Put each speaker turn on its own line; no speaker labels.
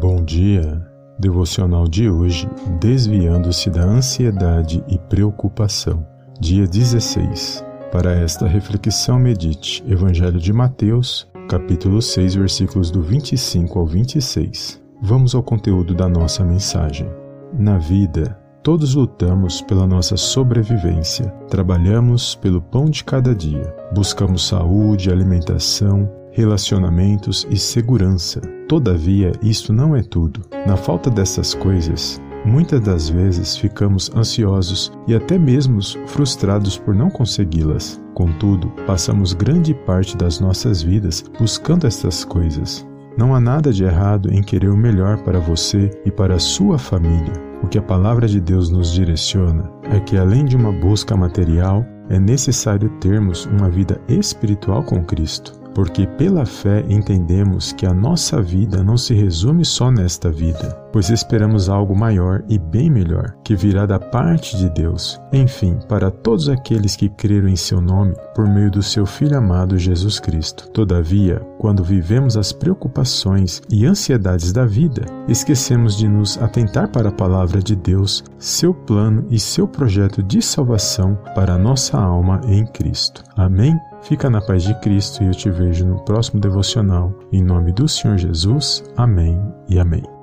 Bom dia. Devocional de hoje: Desviando-se da ansiedade e preocupação. Dia 16. Para esta reflexão, medite Evangelho de Mateus, capítulo 6, versículos do 25 ao 26. Vamos ao conteúdo da nossa mensagem. Na vida, todos lutamos pela nossa sobrevivência. Trabalhamos pelo pão de cada dia. Buscamos saúde, alimentação, relacionamentos e segurança. Todavia, isto não é tudo. Na falta dessas coisas, muitas das vezes ficamos ansiosos e até mesmo frustrados por não consegui-las. Contudo, passamos grande parte das nossas vidas buscando estas coisas. Não há nada de errado em querer o melhor para você e para a sua família. O que a palavra de Deus nos direciona é que, além de uma busca material, é necessário termos uma vida espiritual com Cristo porque pela fé entendemos que a nossa vida não se resume só nesta vida, pois esperamos algo maior e bem melhor, que virá da parte de Deus. Enfim, para todos aqueles que creram em seu nome por meio do seu Filho amado Jesus Cristo. Todavia, quando vivemos as preocupações e ansiedades da vida, esquecemos de nos atentar para a palavra de Deus, seu plano e seu projeto de salvação para a nossa alma em Cristo. Amém? Fica na paz de Cristo e eu te vejo no próximo devocional. Em nome do Senhor Jesus. Amém e amém.